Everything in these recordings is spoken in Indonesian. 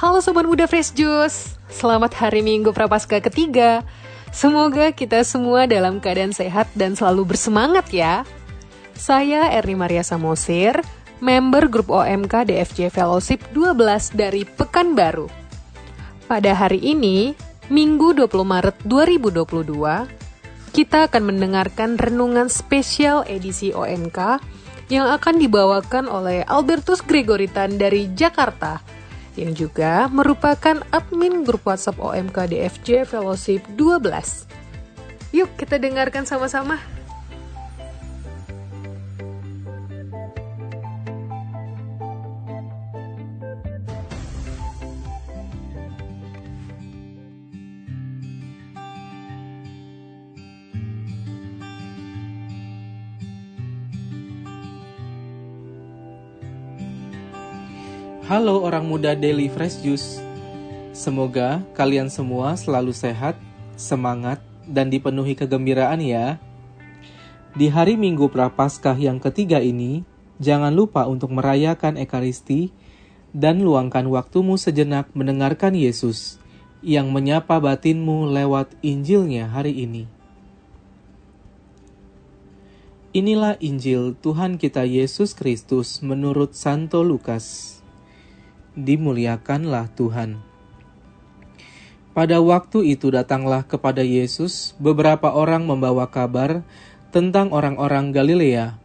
Halo Sobat Muda Fresh Juice, selamat hari Minggu Prapaskah ketiga. Semoga kita semua dalam keadaan sehat dan selalu bersemangat ya. Saya Erni Maria Samosir, member grup OMK DFJ Fellowship 12 dari Pekanbaru. Pada hari ini, Minggu 20 Maret 2022, kita akan mendengarkan renungan spesial edisi OMK yang akan dibawakan oleh Albertus Gregoritan dari Jakarta yang juga merupakan admin grup WhatsApp OMK DFJ Fellowship 12. Yuk kita dengarkan sama-sama. Halo orang muda Daily Fresh Juice. Semoga kalian semua selalu sehat, semangat, dan dipenuhi kegembiraan ya. Di hari Minggu Prapaskah yang ketiga ini, jangan lupa untuk merayakan Ekaristi dan luangkan waktumu sejenak mendengarkan Yesus yang menyapa batinmu lewat Injilnya hari ini. Inilah Injil Tuhan kita Yesus Kristus menurut Santo Lukas dimuliakanlah Tuhan. Pada waktu itu datanglah kepada Yesus beberapa orang membawa kabar tentang orang-orang Galilea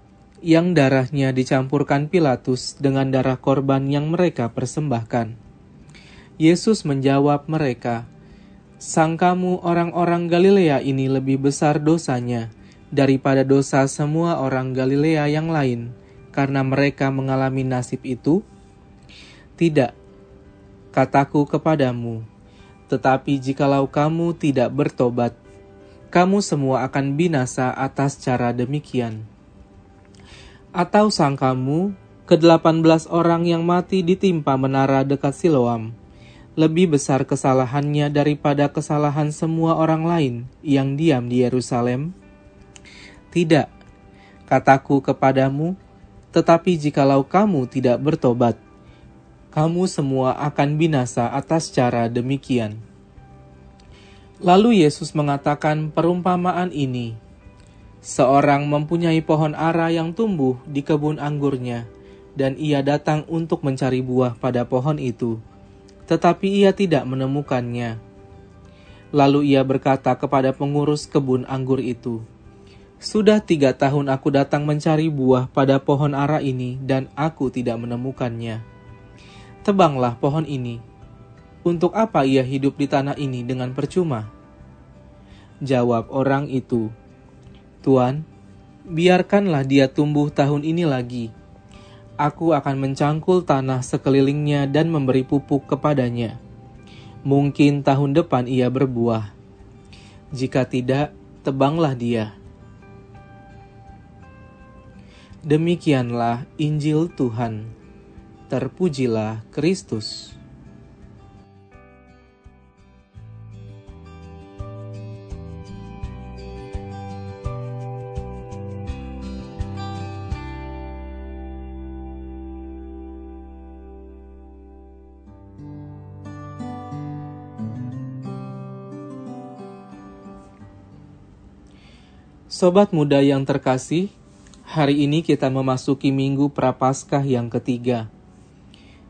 yang darahnya dicampurkan Pilatus dengan darah korban yang mereka persembahkan. Yesus menjawab mereka, Sangkamu orang-orang Galilea ini lebih besar dosanya daripada dosa semua orang Galilea yang lain, karena mereka mengalami nasib itu?' Tidak, kataku kepadamu, tetapi jikalau kamu tidak bertobat, kamu semua akan binasa atas cara demikian. Atau sangkamu, ke-18 orang yang mati ditimpa menara dekat Siloam, lebih besar kesalahannya daripada kesalahan semua orang lain yang diam di Yerusalem? Tidak, kataku kepadamu, tetapi jikalau kamu tidak bertobat, kamu semua akan binasa atas cara demikian. Lalu Yesus mengatakan perumpamaan ini. Seorang mempunyai pohon ara yang tumbuh di kebun anggurnya, dan ia datang untuk mencari buah pada pohon itu, tetapi ia tidak menemukannya. Lalu ia berkata kepada pengurus kebun anggur itu, "Sudah tiga tahun aku datang mencari buah pada pohon ara ini, dan aku tidak menemukannya." Tebanglah pohon ini. Untuk apa ia hidup di tanah ini dengan percuma? Jawab orang itu, Tuan, biarkanlah dia tumbuh tahun ini lagi. Aku akan mencangkul tanah sekelilingnya dan memberi pupuk kepadanya. Mungkin tahun depan ia berbuah. Jika tidak, tebanglah dia. Demikianlah Injil Tuhan. Terpujilah Kristus. Sobat muda yang terkasih, hari ini kita memasuki minggu Prapaskah yang ketiga.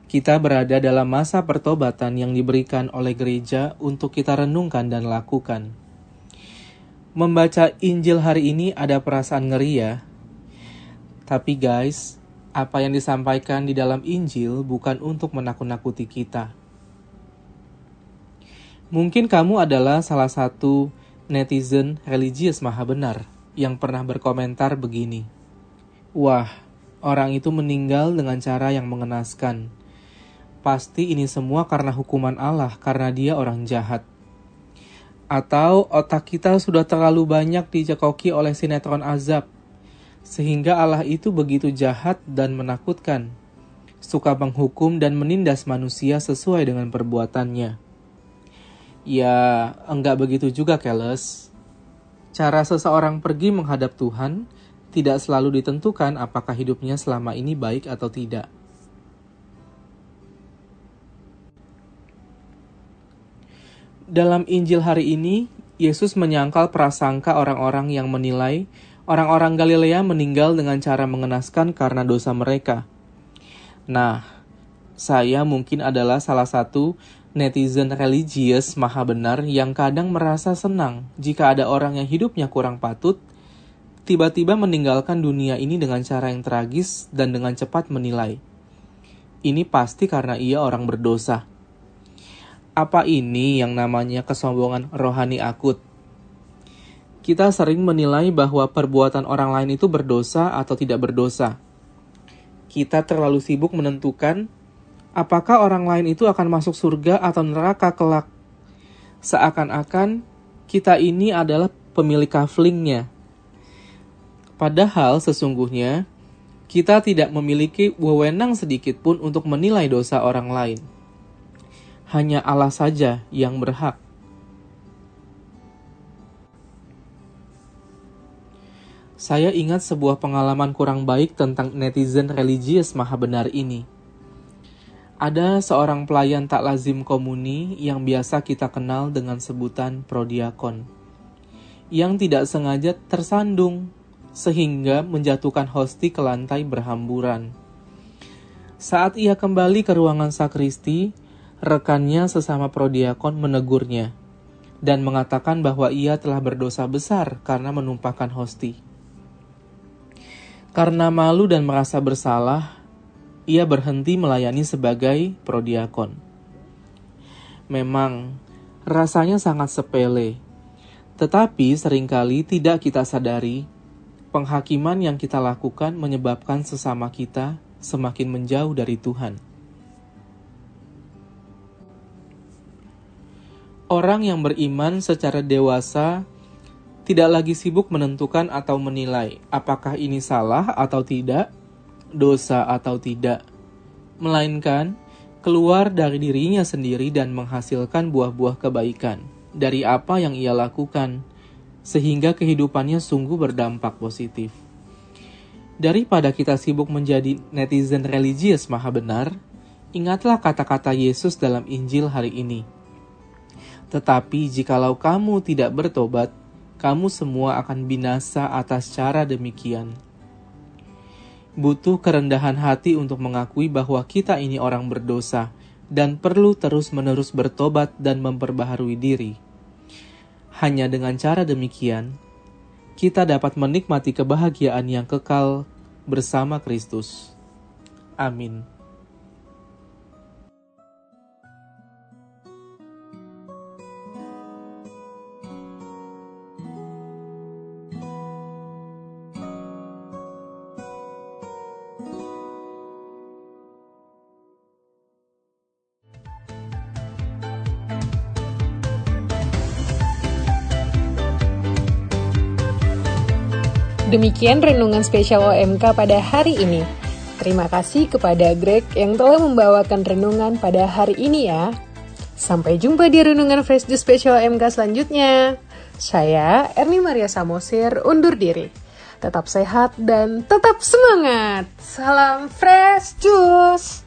Kita berada dalam masa pertobatan yang diberikan oleh gereja untuk kita renungkan dan lakukan. Membaca Injil hari ini ada perasaan ngeri ya. Tapi guys, apa yang disampaikan di dalam Injil bukan untuk menakut-nakuti kita. Mungkin kamu adalah salah satu netizen religius maha benar yang pernah berkomentar begini. Wah, orang itu meninggal dengan cara yang mengenaskan pasti ini semua karena hukuman Allah karena dia orang jahat. Atau otak kita sudah terlalu banyak dicekoki oleh sinetron azab, sehingga Allah itu begitu jahat dan menakutkan, suka menghukum dan menindas manusia sesuai dengan perbuatannya. Ya, enggak begitu juga, Keles. Cara seseorang pergi menghadap Tuhan tidak selalu ditentukan apakah hidupnya selama ini baik atau tidak. Dalam Injil hari ini, Yesus menyangkal prasangka orang-orang yang menilai orang-orang Galilea meninggal dengan cara mengenaskan karena dosa mereka. Nah, saya mungkin adalah salah satu netizen religius maha benar yang kadang merasa senang jika ada orang yang hidupnya kurang patut tiba-tiba meninggalkan dunia ini dengan cara yang tragis dan dengan cepat menilai. Ini pasti karena ia orang berdosa. Apa ini yang namanya kesombongan rohani akut? Kita sering menilai bahwa perbuatan orang lain itu berdosa atau tidak berdosa. Kita terlalu sibuk menentukan apakah orang lain itu akan masuk surga atau neraka kelak. Seakan-akan kita ini adalah pemilik kaflingnya Padahal sesungguhnya kita tidak memiliki wewenang sedikit pun untuk menilai dosa orang lain. Hanya Allah saja yang berhak. Saya ingat sebuah pengalaman kurang baik tentang netizen religius maha benar ini. Ada seorang pelayan tak lazim komuni yang biasa kita kenal dengan sebutan prodiakon, yang tidak sengaja tersandung sehingga menjatuhkan hosti ke lantai berhamburan. Saat ia kembali ke ruangan sakristi, rekannya sesama prodiakon menegurnya dan mengatakan bahwa ia telah berdosa besar karena menumpahkan hosti. Karena malu dan merasa bersalah, ia berhenti melayani sebagai prodiakon. Memang, rasanya sangat sepele, tetapi sering kali tidak kita sadari penghakiman yang kita lakukan menyebabkan sesama kita semakin menjauh dari Tuhan. Orang yang beriman secara dewasa tidak lagi sibuk menentukan atau menilai apakah ini salah atau tidak, dosa atau tidak, melainkan keluar dari dirinya sendiri dan menghasilkan buah-buah kebaikan dari apa yang ia lakukan sehingga kehidupannya sungguh berdampak positif. Daripada kita sibuk menjadi netizen religius maha benar, ingatlah kata-kata Yesus dalam Injil hari ini. Tetapi jikalau kamu tidak bertobat, kamu semua akan binasa atas cara demikian. Butuh kerendahan hati untuk mengakui bahwa kita ini orang berdosa dan perlu terus-menerus bertobat dan memperbaharui diri. Hanya dengan cara demikian, kita dapat menikmati kebahagiaan yang kekal bersama Kristus. Amin. Demikian renungan spesial OMK pada hari ini. Terima kasih kepada Greg yang telah membawakan renungan pada hari ini ya. Sampai jumpa di renungan Fresh Juice spesial OMK selanjutnya. Saya Erni Maria Samosir undur diri. Tetap sehat dan tetap semangat. Salam Fresh Juice.